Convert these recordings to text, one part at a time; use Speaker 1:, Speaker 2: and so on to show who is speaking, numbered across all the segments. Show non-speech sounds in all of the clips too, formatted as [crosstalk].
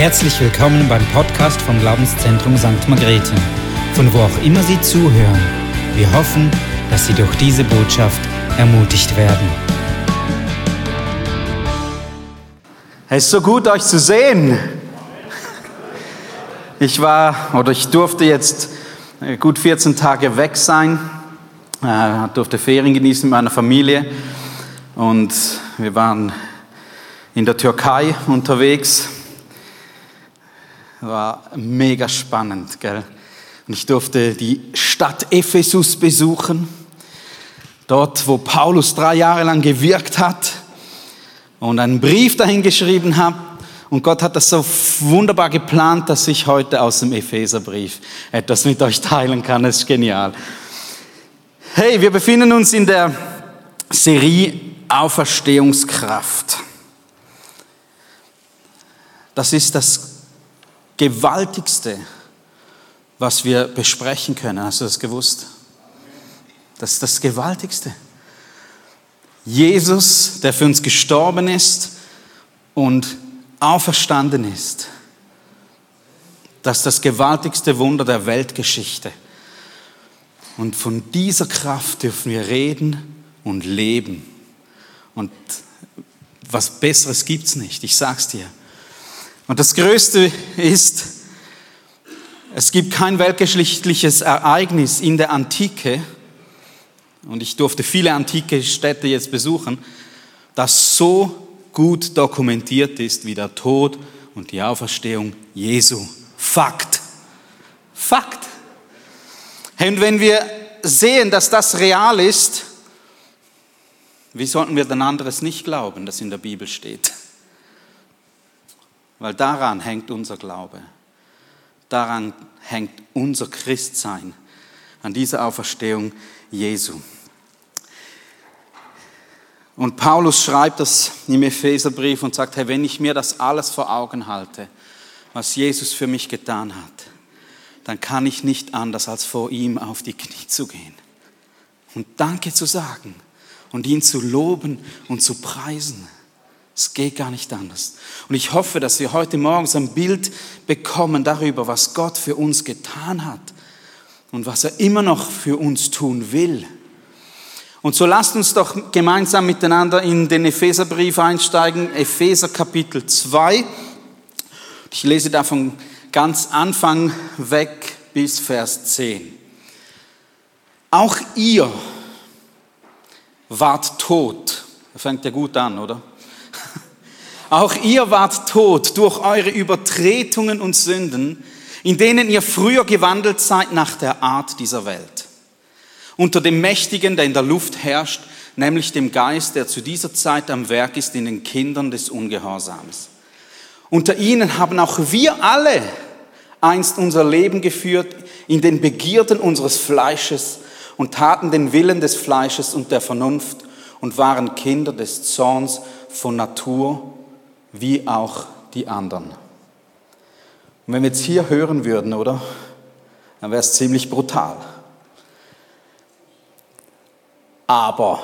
Speaker 1: Herzlich willkommen beim Podcast vom Glaubenszentrum St. Margrethe, von wo auch immer Sie zuhören. Wir hoffen, dass Sie durch diese Botschaft ermutigt werden.
Speaker 2: Es ist so gut, euch zu sehen. Ich war oder ich durfte jetzt äh, gut 14 Tage weg sein, äh, durfte Ferien genießen mit meiner Familie und wir waren in der Türkei unterwegs. War mega spannend, gell? Und ich durfte die Stadt Ephesus besuchen, dort, wo Paulus drei Jahre lang gewirkt hat und einen Brief dahin geschrieben hat. Und Gott hat das so wunderbar geplant, dass ich heute aus dem Epheserbrief etwas mit euch teilen kann. Das ist genial. Hey, wir befinden uns in der Serie Auferstehungskraft. Das ist das Gewaltigste, was wir besprechen können. Hast du das gewusst? Das ist das Gewaltigste. Jesus, der für uns gestorben ist und auferstanden ist. Das ist das gewaltigste Wunder der Weltgeschichte. Und von dieser Kraft dürfen wir reden und leben. Und was Besseres gibt es nicht, ich sag's dir. Und das Größte ist, es gibt kein weltgeschichtliches Ereignis in der Antike, und ich durfte viele antike Städte jetzt besuchen, das so gut dokumentiert ist wie der Tod und die Auferstehung Jesu. Fakt. Fakt. Und wenn wir sehen, dass das real ist, wie sollten wir dann anderes nicht glauben, das in der Bibel steht? Weil daran hängt unser Glaube. Daran hängt unser Christsein, an dieser Auferstehung Jesu. Und Paulus schreibt das im Epheserbrief und sagt, hey, wenn ich mir das alles vor Augen halte, was Jesus für mich getan hat, dann kann ich nicht anders, als vor ihm auf die Knie zu gehen und Danke zu sagen und ihn zu loben und zu preisen. Es geht gar nicht anders. Und ich hoffe, dass wir heute Morgen so ein Bild bekommen darüber, was Gott für uns getan hat und was er immer noch für uns tun will. Und so lasst uns doch gemeinsam miteinander in den Epheserbrief einsteigen, Epheser Kapitel 2. Ich lese da von ganz Anfang weg bis Vers 10. Auch ihr wart tot. Das fängt ja gut an, oder? Auch ihr wart tot durch eure Übertretungen und Sünden, in denen ihr früher gewandelt seid nach der Art dieser Welt unter dem Mächtigen, der in der Luft herrscht, nämlich dem Geist, der zu dieser Zeit am Werk ist in den Kindern des Ungehorsams. Unter ihnen haben auch wir alle einst unser Leben geführt in den Begierden unseres Fleisches und taten den Willen des Fleisches und der Vernunft und waren Kinder des Zorns von Natur wie auch die anderen. Und wenn wir jetzt hier hören würden, oder? Dann wäre es ziemlich brutal aber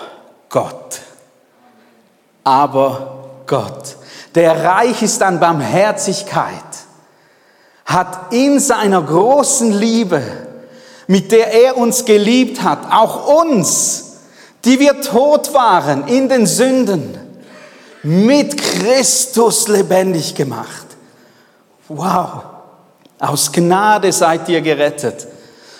Speaker 2: Gott. Aber Gott, der reich ist an Barmherzigkeit, hat in seiner großen Liebe, mit der er uns geliebt hat, auch uns, die wir tot waren in den Sünden, mit Christus lebendig gemacht. Wow, aus Gnade seid ihr gerettet.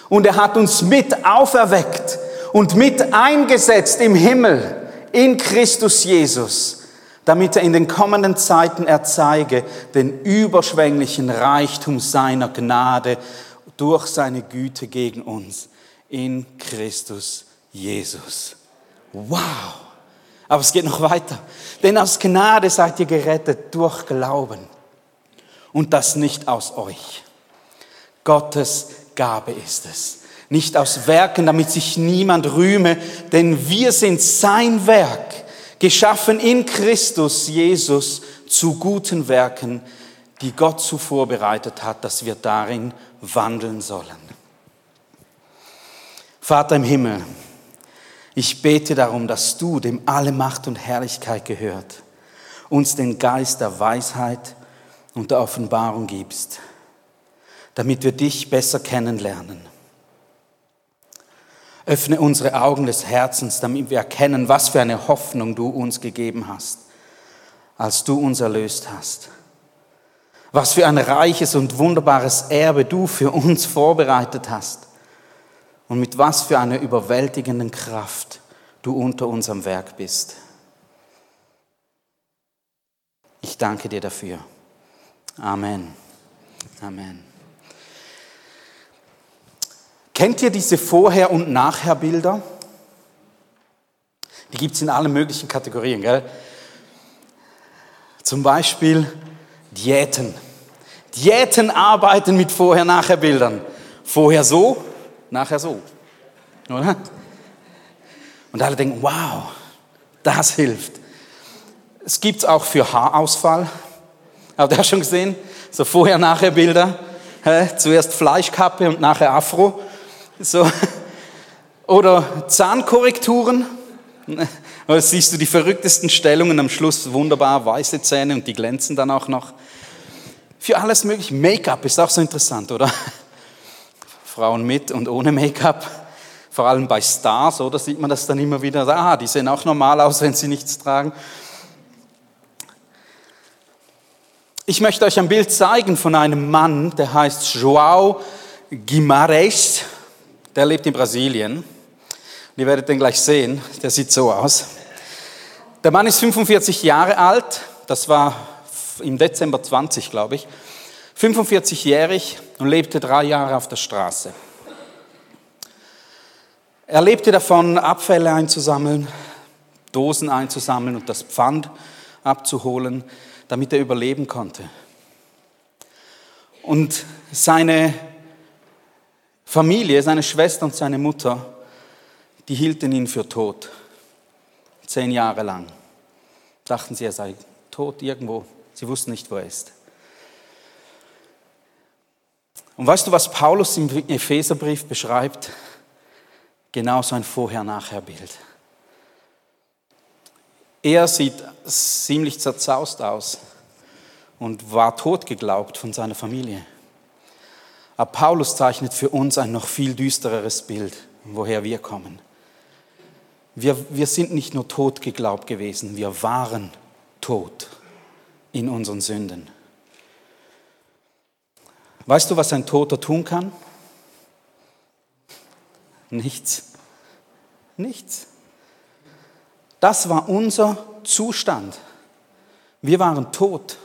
Speaker 2: Und er hat uns mit auferweckt und mit eingesetzt im Himmel in Christus Jesus, damit er in den kommenden Zeiten erzeige den überschwänglichen Reichtum seiner Gnade durch seine Güte gegen uns in Christus Jesus. Wow! Aber es geht noch weiter. Denn aus Gnade seid ihr gerettet durch Glauben. Und das nicht aus euch. Gottes Gabe ist es nicht aus Werken, damit sich niemand rühme, denn wir sind sein Werk, geschaffen in Christus Jesus zu guten Werken, die Gott zuvor bereitet hat, dass wir darin wandeln sollen. Vater im Himmel, ich bete darum, dass du, dem alle Macht und Herrlichkeit gehört, uns den Geist der Weisheit und der Offenbarung gibst, damit wir dich besser kennenlernen. Öffne unsere Augen des Herzens, damit wir erkennen, was für eine Hoffnung du uns gegeben hast, als du uns erlöst hast. Was für ein reiches und wunderbares Erbe du für uns vorbereitet hast. Und mit was für einer überwältigenden Kraft du unter unserem Werk bist. Ich danke dir dafür. Amen. Amen. Kennt ihr diese Vorher- und Nachher-Bilder? Die gibt es in allen möglichen Kategorien. Gell? Zum Beispiel Diäten. Diäten arbeiten mit Vorher-Nachher-Bildern. Vorher so, nachher so. Oder? Und alle denken, wow, das hilft. Es gibt es auch für Haarausfall. Habt ihr schon gesehen? So Vorher-Nachher-Bilder. Zuerst Fleischkappe und nachher Afro. So. Oder Zahnkorrekturen. [laughs] Da siehst du die verrücktesten Stellungen, am Schluss wunderbar weiße Zähne und die glänzen dann auch noch. Für alles mögliche. Make-up ist auch so interessant, oder? Frauen mit und ohne Make-up. Vor allem bei Stars, oder? Sieht man das dann immer wieder. Ah, die sehen auch normal aus, wenn sie nichts tragen. Ich möchte euch ein Bild zeigen von einem Mann, der heißt João Guimarães. Der lebt in Brasilien. Ihr werdet den gleich sehen. Der sieht so aus. Der Mann ist 45 Jahre alt. Das war im Dezember 20, glaube ich. 45-jährig und lebte drei Jahre auf der Straße. Er lebte davon, Abfälle einzusammeln, Dosen einzusammeln und das Pfand abzuholen damit er überleben konnte. Und seine Familie, seine Schwester und seine Mutter, die hielten ihn für tot. Zehn Jahre lang. Dachten sie, er sei tot irgendwo. Sie wussten nicht, wo er ist. Und weißt du, was Paulus im Epheserbrief beschreibt? Genau so ein Vorher-Nachher-Bild. Er sieht ziemlich zerzaust aus und war tot geglaubt von seiner Familie. Aber Paulus zeichnet für uns ein noch viel düstereres Bild, woher wir kommen. Wir, wir sind nicht nur tot geglaubt gewesen, wir waren tot in unseren Sünden. Weißt du, was ein Toter tun kann? Nichts. Nichts. Das war unser Zustand. Wir waren tot.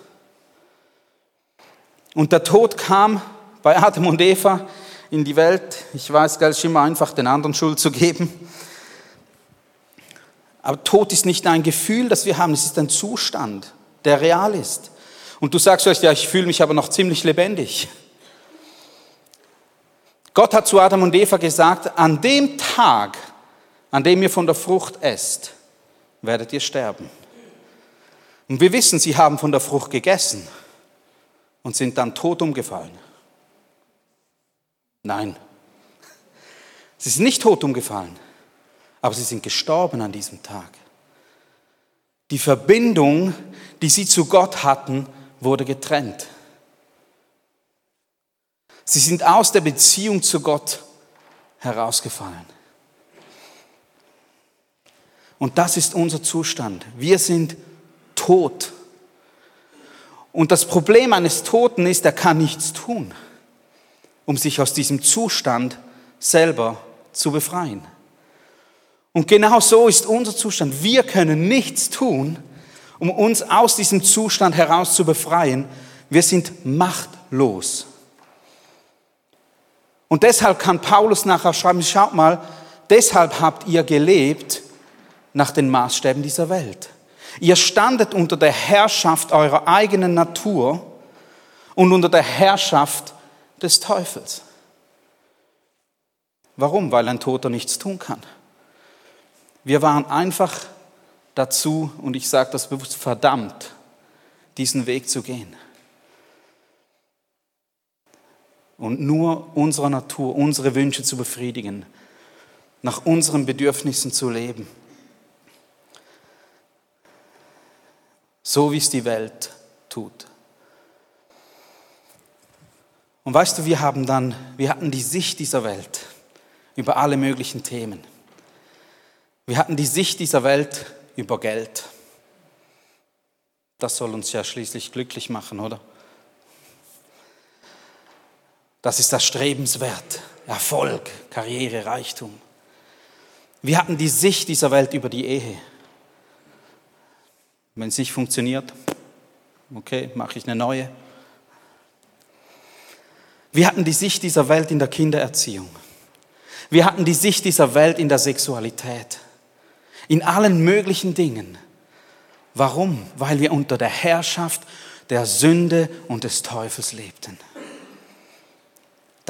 Speaker 2: Und der Tod kam bei Adam und Eva in die Welt. Ich weiß, es ist immer einfach, den anderen Schuld zu geben. Aber Tod ist nicht ein Gefühl, das wir haben, es ist ein Zustand, der real ist. Und du sagst euch, ja, ich fühle mich aber noch ziemlich lebendig. Gott hat zu Adam und Eva gesagt, an dem Tag, an dem ihr von der Frucht esst, werdet ihr sterben. Und wir wissen, sie haben von der Frucht gegessen und sind dann tot umgefallen. Nein, sie sind nicht tot umgefallen, aber sie sind gestorben an diesem Tag. Die Verbindung, die sie zu Gott hatten, wurde getrennt. Sie sind aus der Beziehung zu Gott herausgefallen. Und das ist unser Zustand. Wir sind tot. Und das Problem eines Toten ist, er kann nichts tun, um sich aus diesem Zustand selber zu befreien. Und genau so ist unser Zustand. Wir können nichts tun, um uns aus diesem Zustand heraus zu befreien. Wir sind machtlos. Und deshalb kann Paulus nachher schreiben, schaut mal, deshalb habt ihr gelebt, nach den Maßstäben dieser Welt. Ihr standet unter der Herrschaft eurer eigenen Natur und unter der Herrschaft des Teufels. Warum? Weil ein Toter nichts tun kann. Wir waren einfach dazu, und ich sage das bewusst, verdammt, diesen Weg zu gehen. Und nur unserer Natur, unsere Wünsche zu befriedigen, nach unseren Bedürfnissen zu leben. so wie es die Welt tut. Und weißt du, wir haben dann, wir hatten die Sicht dieser Welt über alle möglichen Themen. Wir hatten die Sicht dieser Welt über Geld. Das soll uns ja schließlich glücklich machen, oder? Das ist das Strebenswert. Erfolg, Karriere, Reichtum. Wir hatten die Sicht dieser Welt über die Ehe. Wenn es nicht funktioniert, okay, mache ich eine neue. Wir hatten die Sicht dieser Welt in der Kindererziehung. Wir hatten die Sicht dieser Welt in der Sexualität. In allen möglichen Dingen. Warum? Weil wir unter der Herrschaft der Sünde und des Teufels lebten.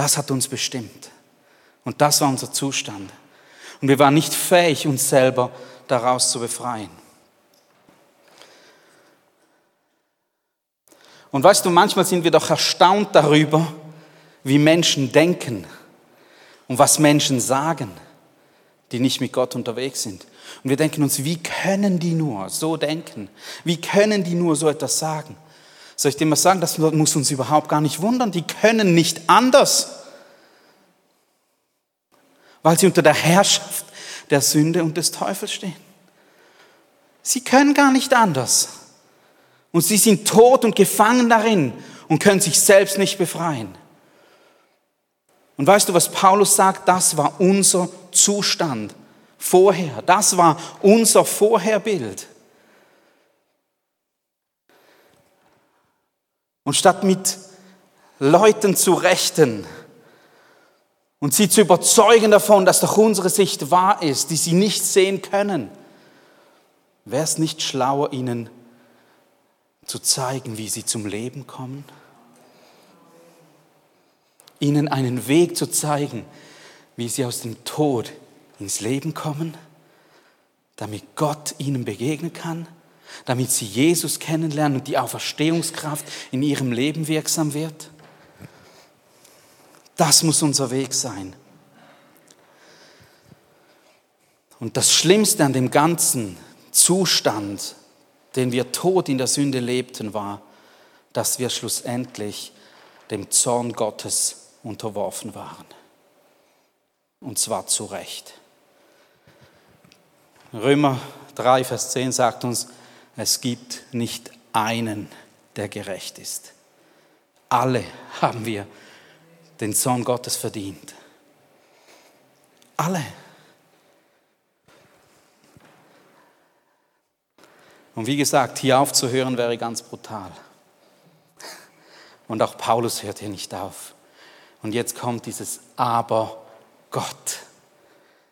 Speaker 2: Das hat uns bestimmt. Und das war unser Zustand. Und wir waren nicht fähig, uns selber daraus zu befreien. Und weißt du, manchmal sind wir doch erstaunt darüber, wie Menschen denken und was Menschen sagen, die nicht mit Gott unterwegs sind. Und wir denken uns, wie können die nur so denken? Wie können die nur so etwas sagen? Soll ich dir mal sagen, das muss uns überhaupt gar nicht wundern. Die können nicht anders, weil sie unter der Herrschaft der Sünde und des Teufels stehen. Sie können gar nicht anders. Und sie sind tot und gefangen darin und können sich selbst nicht befreien. Und weißt du, was Paulus sagt? Das war unser Zustand vorher. Das war unser Vorherbild. Und statt mit Leuten zu rechten und sie zu überzeugen davon, dass doch unsere Sicht wahr ist, die sie nicht sehen können, wäre es nicht schlauer, ihnen zu zeigen, wie sie zum Leben kommen? Ihnen einen Weg zu zeigen, wie sie aus dem Tod ins Leben kommen, damit Gott ihnen begegnen kann, damit sie Jesus kennenlernen und die Auferstehungskraft in ihrem Leben wirksam wird. Das muss unser Weg sein. Und das Schlimmste an dem ganzen Zustand, den wir tot in der Sünde lebten, war, dass wir schlussendlich dem Zorn Gottes unterworfen waren. Und zwar zu Recht. Römer 3, Vers 10 sagt uns, es gibt nicht einen, der gerecht ist. Alle haben wir den Sohn Gottes verdient. Alle. Und wie gesagt, hier aufzuhören wäre ganz brutal. Und auch Paulus hört hier nicht auf. Und jetzt kommt dieses Aber Gott.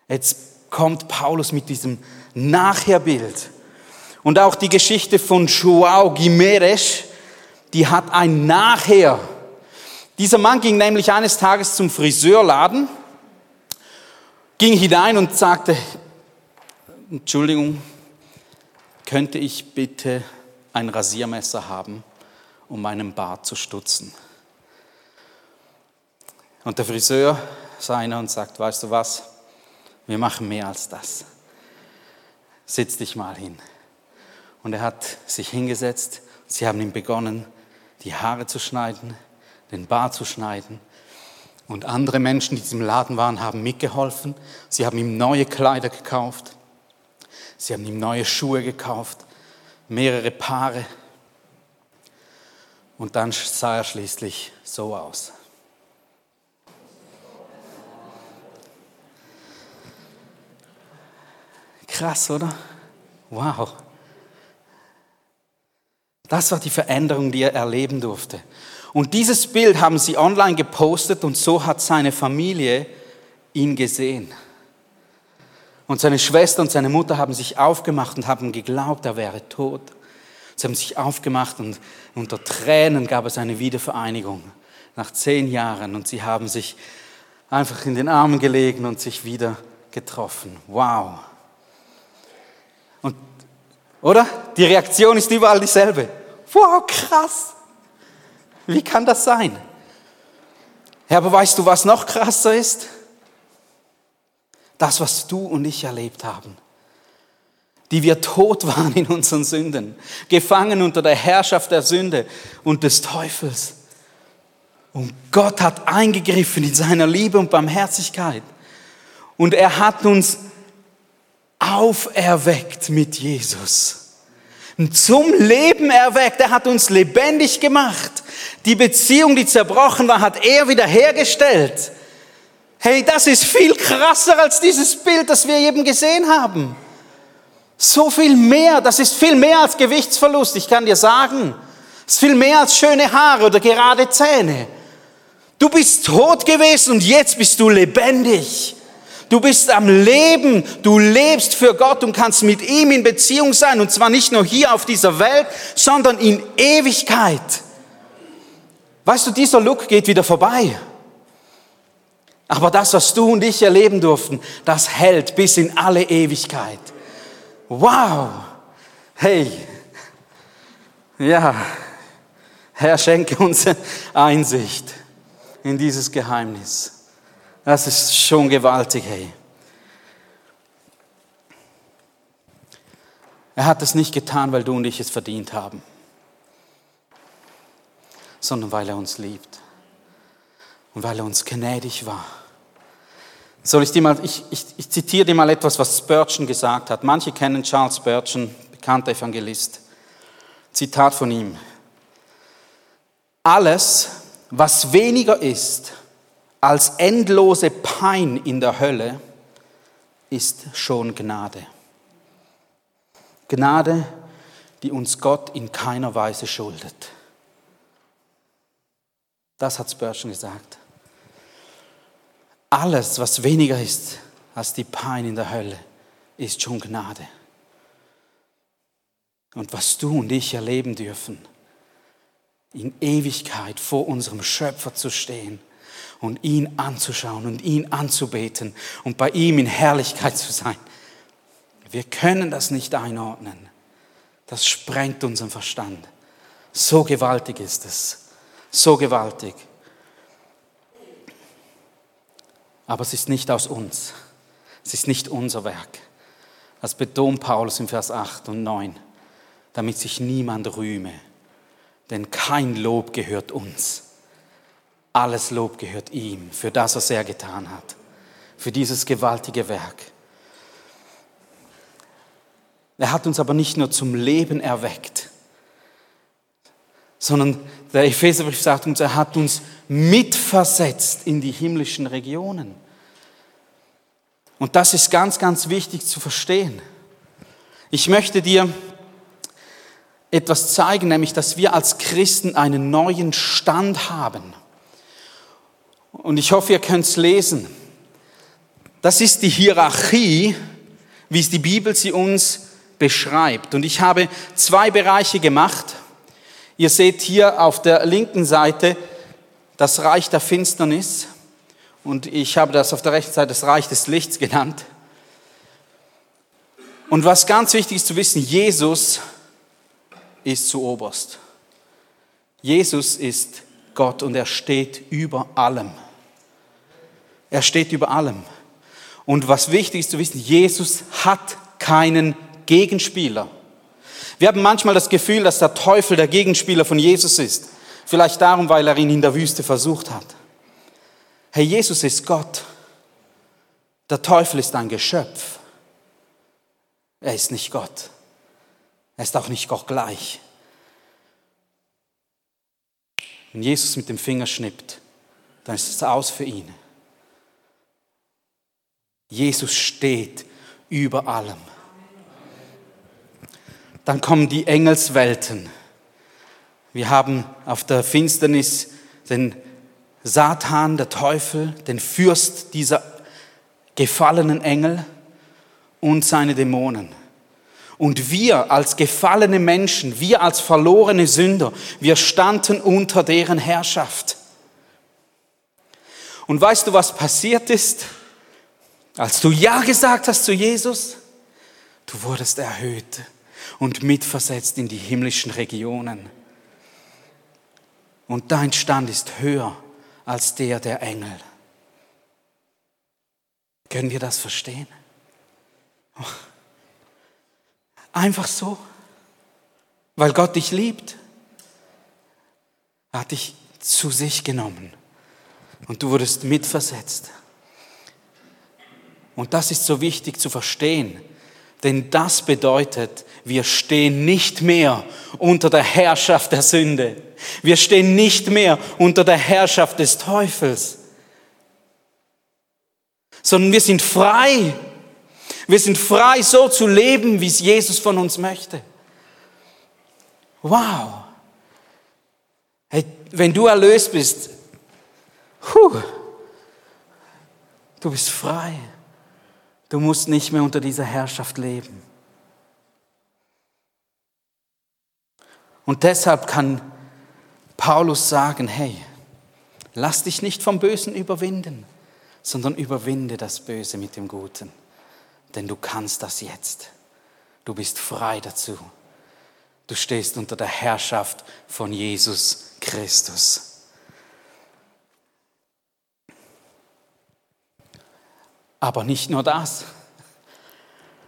Speaker 2: Jetzt kommt Paulus mit diesem Nachherbild. Und auch die Geschichte von Joao Guimeres, die hat ein Nachher. Dieser Mann ging nämlich eines Tages zum Friseurladen, ging hinein und sagte, Entschuldigung, könnte ich bitte ein Rasiermesser haben, um meinen Bart zu stutzen? Und der Friseur sah ihn und sagt, weißt du was, wir machen mehr als das. Setz dich mal hin. Und er hat sich hingesetzt. Sie haben ihm begonnen, die Haare zu schneiden, den Bart zu schneiden. Und andere Menschen, die diesem Laden waren, haben mitgeholfen. Sie haben ihm neue Kleider gekauft. Sie haben ihm neue Schuhe gekauft, mehrere Paare. Und dann sah er schließlich so aus. Krass, oder? Wow. Das war die Veränderung, die er erleben durfte. Und dieses Bild haben sie online gepostet und so hat seine Familie ihn gesehen. Und seine Schwester und seine Mutter haben sich aufgemacht und haben geglaubt, er wäre tot. Sie haben sich aufgemacht und unter Tränen gab es eine Wiedervereinigung nach zehn Jahren und sie haben sich einfach in den Armen gelegen und sich wieder getroffen. Wow. Oder? Die Reaktion ist überall dieselbe. Wow, krass. Wie kann das sein? Ja, aber weißt du, was noch krasser ist? Das, was du und ich erlebt haben. Die wir tot waren in unseren Sünden, gefangen unter der Herrschaft der Sünde und des Teufels. Und Gott hat eingegriffen in seiner Liebe und Barmherzigkeit. Und er hat uns auferweckt mit Jesus. Zum Leben erweckt. Er hat uns lebendig gemacht. Die Beziehung, die zerbrochen war, hat er wiederhergestellt. Hey, das ist viel krasser als dieses Bild, das wir eben gesehen haben. So viel mehr, das ist viel mehr als Gewichtsverlust, ich kann dir sagen. Es ist viel mehr als schöne Haare oder gerade Zähne. Du bist tot gewesen und jetzt bist du lebendig. Du bist am Leben, du lebst für Gott und kannst mit ihm in Beziehung sein und zwar nicht nur hier auf dieser Welt, sondern in Ewigkeit. Weißt du, dieser Look geht wieder vorbei. Aber das, was du und ich erleben durften, das hält bis in alle Ewigkeit. Wow! Hey! Ja, Herr, schenke uns Einsicht in dieses Geheimnis. Das ist schon gewaltig, hey. Er hat es nicht getan, weil du und ich es verdient haben, sondern weil er uns liebt und weil er uns gnädig war. Soll ich dir mal, ich, ich, ich zitiere dir mal etwas, was Spurgeon gesagt hat. Manche kennen Charles Spurgeon, bekannter Evangelist. Zitat von ihm. Alles, was weniger ist als endlose Pein in der Hölle, ist schon Gnade. Gnade, die uns Gott in keiner Weise schuldet. Das hat Spurgeon gesagt. Alles, was weniger ist als die Pein in der Hölle, ist schon Gnade. Und was du und ich erleben dürfen, in Ewigkeit vor unserem Schöpfer zu stehen und ihn anzuschauen und ihn anzubeten und bei ihm in Herrlichkeit zu sein. Wir können das nicht einordnen. Das sprengt unseren Verstand. So gewaltig ist es. So gewaltig. Aber es ist nicht aus uns. Es ist nicht unser Werk. Das betont Paulus im Vers 8 und 9, damit sich niemand rühme denn kein Lob gehört uns. Alles Lob gehört ihm für das, was er getan hat, für dieses gewaltige Werk. Er hat uns aber nicht nur zum Leben erweckt, sondern der Epheserbrief sagt uns, er hat uns mitversetzt in die himmlischen Regionen. Und das ist ganz, ganz wichtig zu verstehen. Ich möchte dir etwas zeigen, nämlich dass wir als Christen einen neuen Stand haben. Und ich hoffe, ihr könnt es lesen. Das ist die Hierarchie, wie es die Bibel sie uns beschreibt. Und ich habe zwei Bereiche gemacht. Ihr seht hier auf der linken Seite das Reich der Finsternis und ich habe das auf der rechten Seite das Reich des Lichts genannt. Und was ganz wichtig ist zu wissen, Jesus ist zu oberst. Jesus ist Gott und er steht über allem. Er steht über allem. Und was wichtig ist zu wissen, Jesus hat keinen Gegenspieler. Wir haben manchmal das Gefühl, dass der Teufel der Gegenspieler von Jesus ist. Vielleicht darum, weil er ihn in der Wüste versucht hat. Herr Jesus ist Gott. Der Teufel ist ein Geschöpf. Er ist nicht Gott. Er ist auch nicht Gott gleich. Wenn Jesus mit dem Finger schnippt, dann ist es aus für ihn. Jesus steht über allem. Dann kommen die Engelswelten. Wir haben auf der Finsternis den Satan, der Teufel, den Fürst dieser gefallenen Engel und seine Dämonen. Und wir als gefallene Menschen, wir als verlorene Sünder, wir standen unter deren Herrschaft. Und weißt du, was passiert ist? Als du Ja gesagt hast zu Jesus, du wurdest erhöht und mitversetzt in die himmlischen Regionen. Und dein Stand ist höher als der der Engel. Können wir das verstehen? Einfach so, weil Gott dich liebt. Hat dich zu sich genommen und du wurdest mitversetzt. Und das ist so wichtig zu verstehen, denn das bedeutet, wir stehen nicht mehr unter der Herrschaft der Sünde. Wir stehen nicht mehr unter der Herrschaft des Teufels, sondern wir sind frei. Wir sind frei, so zu leben, wie es Jesus von uns möchte. Wow. Hey, wenn du erlöst bist, puh, du bist frei. Du musst nicht mehr unter dieser Herrschaft leben. Und deshalb kann Paulus sagen, hey, lass dich nicht vom Bösen überwinden, sondern überwinde das Böse mit dem Guten. Denn du kannst das jetzt. Du bist frei dazu. Du stehst unter der Herrschaft von Jesus Christus. Aber nicht nur das.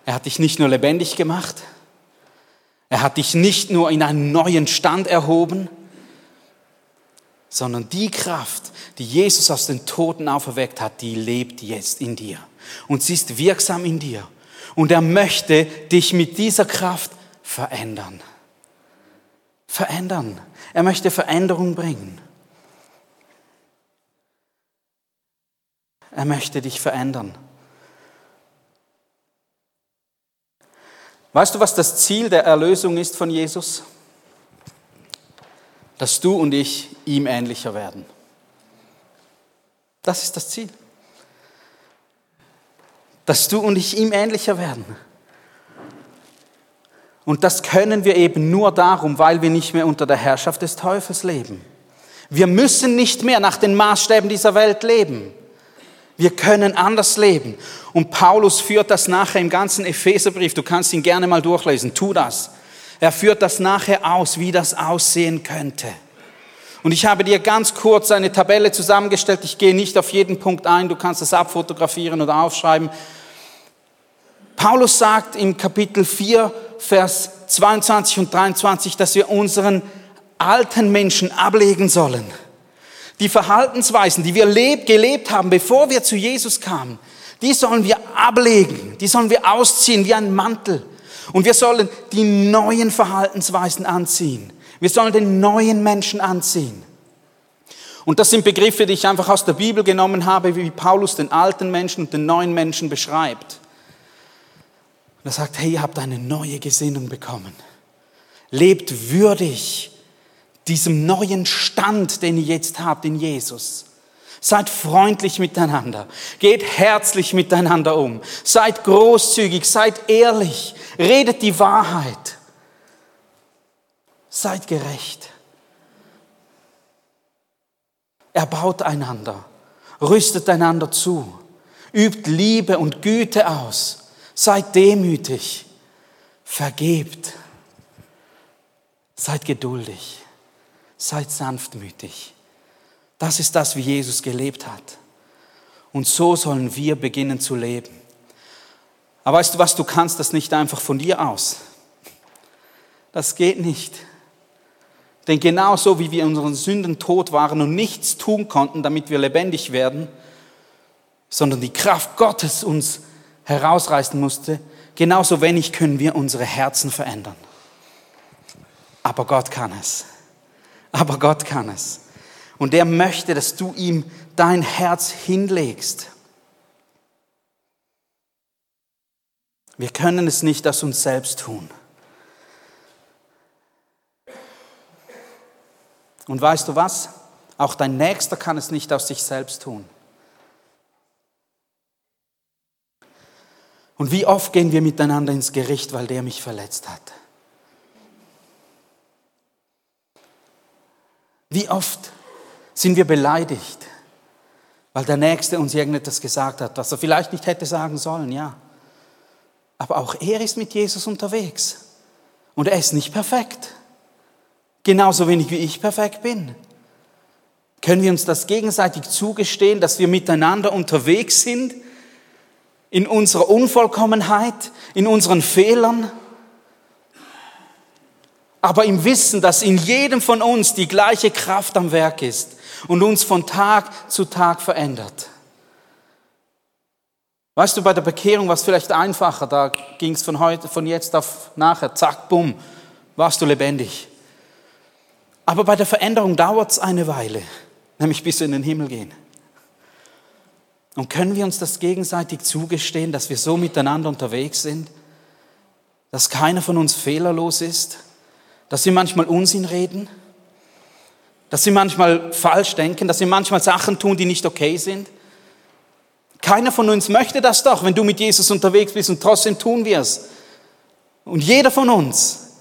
Speaker 2: Er hat dich nicht nur lebendig gemacht, er hat dich nicht nur in einen neuen Stand erhoben, sondern die Kraft, die Jesus aus den Toten auferweckt hat, die lebt jetzt in dir. Und sie ist wirksam in dir. Und er möchte dich mit dieser Kraft verändern. Verändern. Er möchte Veränderung bringen. Er möchte dich verändern. Weißt du, was das Ziel der Erlösung ist von Jesus? Dass du und ich ihm ähnlicher werden. Das ist das Ziel. Dass du und ich ihm ähnlicher werden. Und das können wir eben nur darum, weil wir nicht mehr unter der Herrschaft des Teufels leben. Wir müssen nicht mehr nach den Maßstäben dieser Welt leben. Wir können anders leben. Und Paulus führt das nachher im ganzen Epheserbrief. Du kannst ihn gerne mal durchlesen. Tu das. Er führt das nachher aus, wie das aussehen könnte. Und ich habe dir ganz kurz eine Tabelle zusammengestellt. Ich gehe nicht auf jeden Punkt ein. Du kannst es abfotografieren oder aufschreiben. Paulus sagt im Kapitel 4, Vers 22 und 23, dass wir unseren alten Menschen ablegen sollen die Verhaltensweisen, die wir leb, gelebt haben, bevor wir zu Jesus kamen, die sollen wir ablegen, die sollen wir ausziehen wie ein Mantel. Und wir sollen die neuen Verhaltensweisen anziehen. Wir sollen den neuen Menschen anziehen. Und das sind Begriffe, die ich einfach aus der Bibel genommen habe, wie Paulus den alten Menschen und den neuen Menschen beschreibt. Und er sagt, hey, ihr habt eine neue Gesinnung bekommen. Lebt würdig diesem neuen Stand, den ihr jetzt habt in Jesus. Seid freundlich miteinander, geht herzlich miteinander um, seid großzügig, seid ehrlich, redet die Wahrheit, seid gerecht. Erbaut einander, rüstet einander zu, übt Liebe und Güte aus, seid demütig, vergebt, seid geduldig. Seid sanftmütig. Das ist das, wie Jesus gelebt hat. Und so sollen wir beginnen zu leben. Aber weißt du was, du kannst das nicht einfach von dir aus. Das geht nicht. Denn genauso wie wir in unseren Sünden tot waren und nichts tun konnten, damit wir lebendig werden, sondern die Kraft Gottes uns herausreißen musste, genauso wenig können wir unsere Herzen verändern. Aber Gott kann es aber Gott kann es. Und er möchte, dass du ihm dein Herz hinlegst. Wir können es nicht aus uns selbst tun. Und weißt du was? Auch dein Nächster kann es nicht aus sich selbst tun. Und wie oft gehen wir miteinander ins Gericht, weil der mich verletzt hat? Wie oft sind wir beleidigt, weil der Nächste uns irgendetwas gesagt hat, was er vielleicht nicht hätte sagen sollen, ja. Aber auch er ist mit Jesus unterwegs. Und er ist nicht perfekt. Genauso wenig wie ich perfekt bin. Können wir uns das gegenseitig zugestehen, dass wir miteinander unterwegs sind? In unserer Unvollkommenheit, in unseren Fehlern? Aber im Wissen, dass in jedem von uns die gleiche Kraft am Werk ist und uns von Tag zu Tag verändert. Weißt du, bei der Bekehrung war es vielleicht einfacher, da ging es von heute, von jetzt auf nachher, zack, bumm, warst du lebendig. Aber bei der Veränderung dauert es eine Weile, nämlich bis wir in den Himmel gehen. Und können wir uns das gegenseitig zugestehen, dass wir so miteinander unterwegs sind, dass keiner von uns fehlerlos ist, dass wir manchmal Unsinn reden, dass wir manchmal falsch denken, dass wir manchmal Sachen tun, die nicht okay sind? Keiner von uns möchte das doch, wenn du mit Jesus unterwegs bist und trotzdem tun wir es. Und jeder von uns.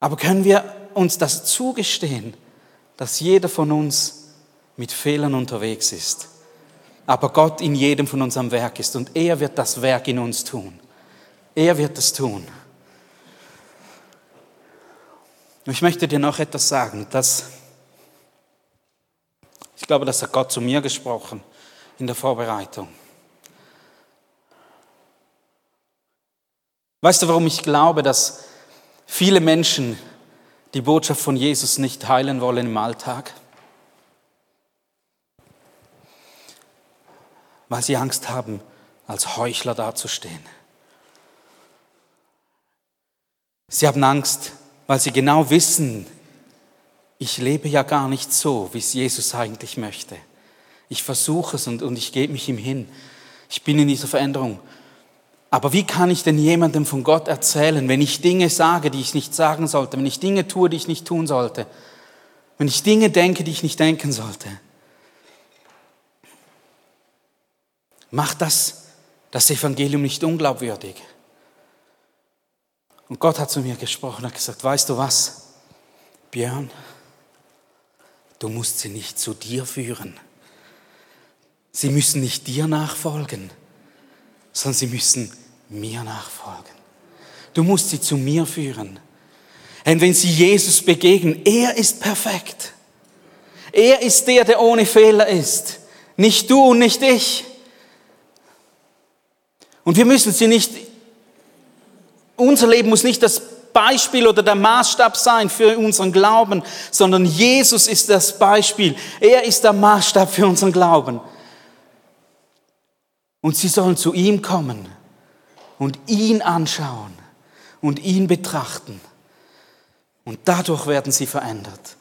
Speaker 2: Aber können wir uns das zugestehen, dass jeder von uns mit Fehlern unterwegs ist? Aber Gott in jedem von uns am Werk ist und er wird das Werk in uns tun. Er wird es tun. Und ich möchte dir noch etwas sagen, dass ich glaube, das hat Gott zu mir gesprochen in der Vorbereitung. Weißt du, warum ich glaube, dass viele Menschen die Botschaft von Jesus nicht teilen wollen im Alltag? Weil sie Angst haben, als Heuchler dazustehen. Sie haben Angst, weil sie genau wissen, ich lebe ja gar nicht so, wie es Jesus eigentlich möchte. Ich versuche es und, und ich gebe mich ihm hin. Ich bin in dieser Veränderung. Aber wie kann ich denn jemandem von Gott erzählen, wenn ich Dinge sage, die ich nicht sagen sollte, wenn ich Dinge tue, die ich nicht tun sollte, wenn ich Dinge denke, die ich nicht denken sollte? Macht das das Evangelium nicht unglaubwürdig? Und Gott hat zu mir gesprochen, hat gesagt, weißt du was, Björn, du musst sie nicht zu dir führen. Sie müssen nicht dir nachfolgen, sondern sie müssen mir nachfolgen. Du musst sie zu mir führen. Und wenn sie Jesus begegnen, er ist perfekt. Er ist der, der ohne Fehler ist. Nicht du und nicht ich. Und wir müssen sie nicht, unser Leben muss nicht das Beispiel oder der Maßstab sein für unseren Glauben, sondern Jesus ist das Beispiel. Er ist der Maßstab für unseren Glauben. Und sie sollen zu ihm kommen und ihn anschauen und ihn betrachten. Und dadurch werden sie verändert.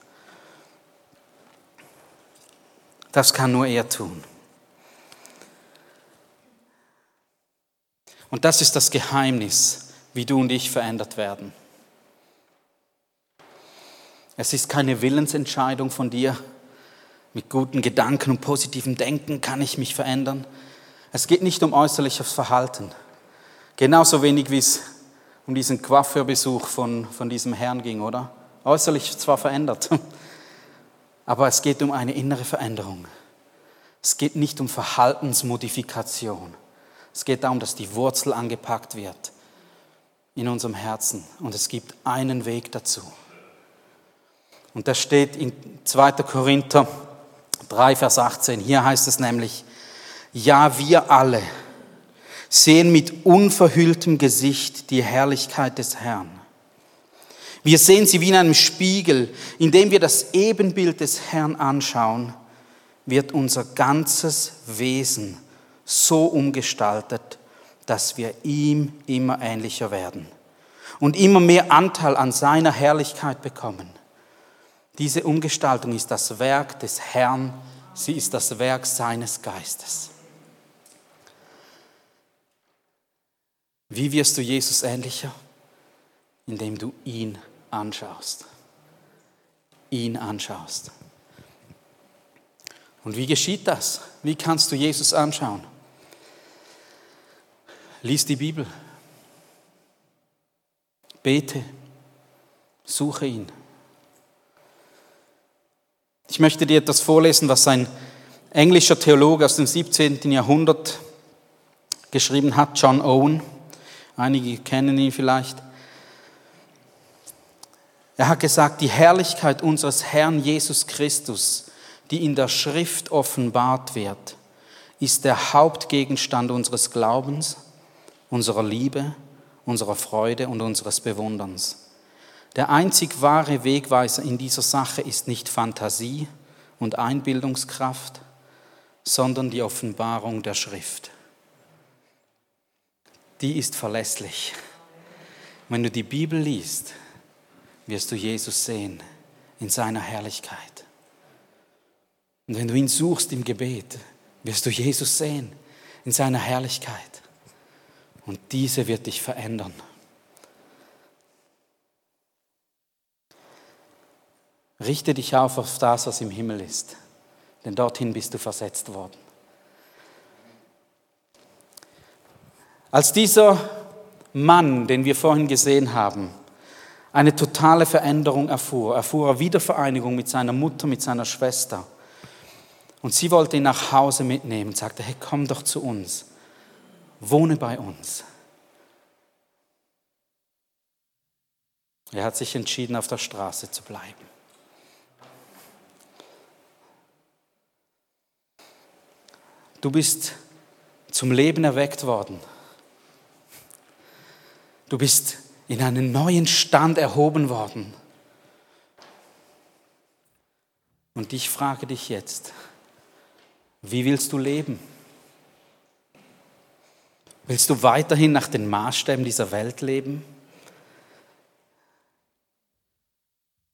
Speaker 2: Das kann nur er tun. Und das ist das Geheimnis, wie du und ich verändert werden. Es ist keine Willensentscheidung von dir. Mit guten Gedanken und positivem Denken kann ich mich verändern, es geht nicht um äußerliches Verhalten. Genauso wenig wie es um diesen Coiffeurbesuch von, von diesem Herrn ging, oder? Äußerlich zwar verändert, [laughs] aber es geht um eine innere Veränderung. Es geht nicht um Verhaltensmodifikation. Es geht darum, dass die Wurzel angepackt wird in unserem Herzen. Und es gibt einen Weg dazu. Und das steht in 2. Korinther 3, Vers 18. Hier heißt es nämlich, ja, wir alle sehen mit unverhülltem Gesicht die Herrlichkeit des Herrn. Wir sehen sie wie in einem Spiegel. Indem wir das Ebenbild des Herrn anschauen, wird unser ganzes Wesen so umgestaltet, dass wir ihm immer ähnlicher werden und immer mehr Anteil an seiner Herrlichkeit bekommen. Diese Umgestaltung ist das Werk des Herrn, sie ist das Werk seines Geistes. Wie wirst du Jesus ähnlicher? Indem du ihn anschaust. Ihn anschaust. Und wie geschieht das? Wie kannst du Jesus anschauen? Lies die Bibel. Bete. Suche ihn. Ich möchte dir etwas vorlesen, was ein englischer Theologe aus dem 17. Jahrhundert geschrieben hat, John Owen. Einige kennen ihn vielleicht. Er hat gesagt, die Herrlichkeit unseres Herrn Jesus Christus, die in der Schrift offenbart wird, ist der Hauptgegenstand unseres Glaubens, unserer Liebe, unserer Freude und unseres Bewunderns. Der einzig wahre Wegweiser in dieser Sache ist nicht Fantasie und Einbildungskraft, sondern die Offenbarung der Schrift. Die ist verlässlich. Wenn du die Bibel liest, wirst du Jesus sehen in seiner Herrlichkeit. Und wenn du ihn suchst im Gebet, wirst du Jesus sehen in seiner Herrlichkeit. Und diese wird dich verändern. Richte dich auf auf das, was im Himmel ist, denn dorthin bist du versetzt worden. Als dieser Mann, den wir vorhin gesehen haben, eine totale Veränderung erfuhr, erfuhr er Wiedervereinigung mit seiner Mutter, mit seiner Schwester. Und sie wollte ihn nach Hause mitnehmen und sagte, hey, komm doch zu uns, wohne bei uns. Er hat sich entschieden, auf der Straße zu bleiben. Du bist zum Leben erweckt worden. Du bist in einen neuen Stand erhoben worden. Und ich frage dich jetzt, wie willst du leben? Willst du weiterhin nach den Maßstäben dieser Welt leben?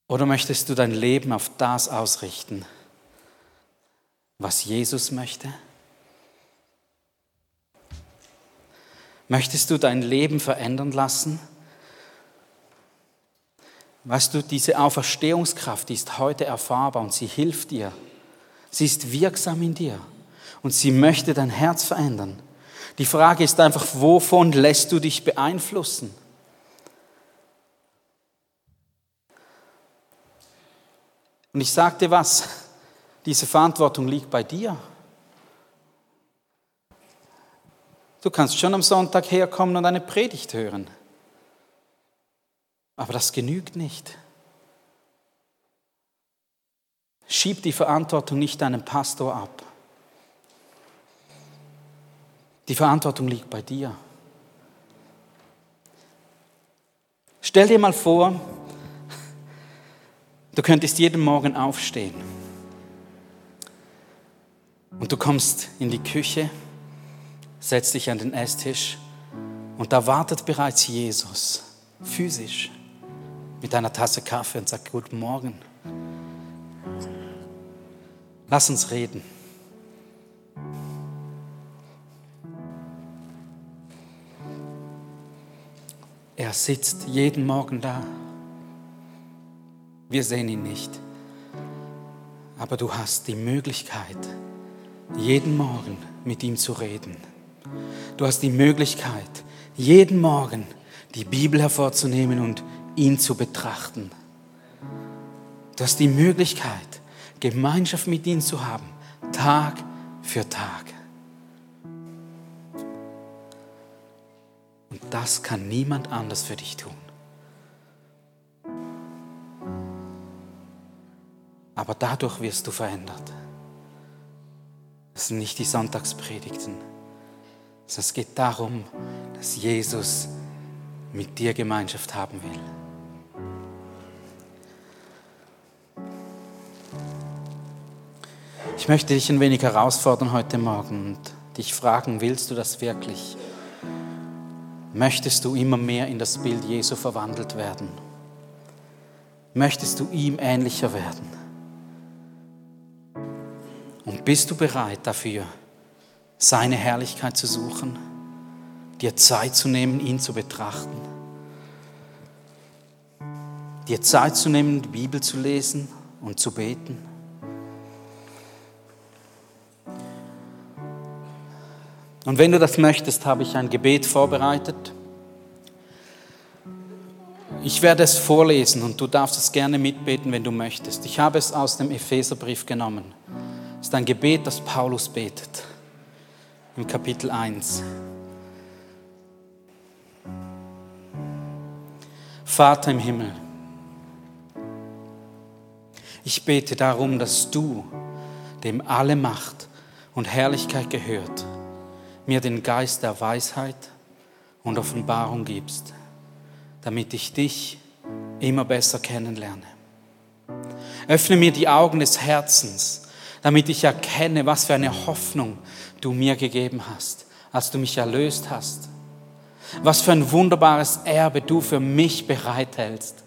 Speaker 2: Oder möchtest du dein Leben auf das ausrichten, was Jesus möchte? Möchtest du dein Leben verändern lassen? Weißt du, diese Auferstehungskraft die ist heute erfahrbar und sie hilft dir. Sie ist wirksam in dir und sie möchte dein Herz verändern. Die Frage ist einfach, wovon lässt du dich beeinflussen? Und ich sagte was, diese Verantwortung liegt bei dir. Du kannst schon am Sonntag herkommen und eine Predigt hören. Aber das genügt nicht. Schieb die Verantwortung nicht deinem Pastor ab. Die Verantwortung liegt bei dir. Stell dir mal vor, du könntest jeden Morgen aufstehen und du kommst in die Küche setzt dich an den Esstisch und da wartet bereits Jesus, physisch, mit einer Tasse Kaffee und sagt, guten Morgen. Lass uns reden. Er sitzt jeden Morgen da. Wir sehen ihn nicht. Aber du hast die Möglichkeit, jeden Morgen mit ihm zu reden. Du hast die Möglichkeit, jeden Morgen die Bibel hervorzunehmen und ihn zu betrachten. Du hast die Möglichkeit, Gemeinschaft mit ihm zu haben, Tag für Tag. Das kann niemand anders für dich tun. Aber dadurch wirst du verändert. Das sind nicht die Sonntagspredigten es geht darum, dass Jesus mit dir Gemeinschaft haben will. Ich möchte dich ein wenig herausfordern heute Morgen und dich fragen, willst du das wirklich? Möchtest du immer mehr in das Bild Jesu verwandelt werden? Möchtest du ihm ähnlicher werden? Und bist du bereit dafür, seine Herrlichkeit zu suchen, dir Zeit zu nehmen, ihn zu betrachten, dir Zeit zu nehmen, die Bibel zu lesen und zu beten. Und wenn du das möchtest, habe ich ein Gebet vorbereitet. Ich werde es vorlesen und du darfst es gerne mitbeten, wenn du möchtest. Ich habe es aus dem Epheserbrief genommen. Es ist ein Gebet, das Paulus betet im Kapitel 1. Vater im Himmel, ich bete darum, dass du, dem alle Macht und Herrlichkeit gehört, mir den Geist der Weisheit und Offenbarung gibst, damit ich dich immer besser kennenlerne. Öffne mir die Augen des Herzens, damit ich erkenne, was für eine Hoffnung du mir gegeben hast, als du mich erlöst hast. Was für ein wunderbares Erbe du für mich bereithältst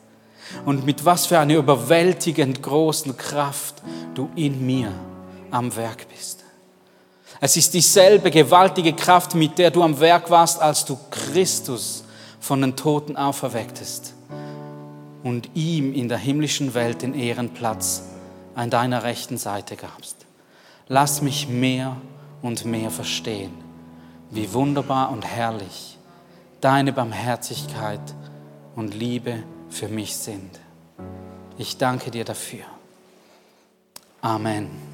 Speaker 2: und mit was für einer überwältigend großen Kraft du in mir am Werk bist. Es ist dieselbe gewaltige Kraft, mit der du am Werk warst, als du Christus von den Toten auferwecktest und ihm in der himmlischen Welt den Ehrenplatz an deiner rechten Seite gabst. Lass mich mehr und mehr verstehen, wie wunderbar und herrlich deine Barmherzigkeit und Liebe für mich sind. Ich danke dir dafür. Amen.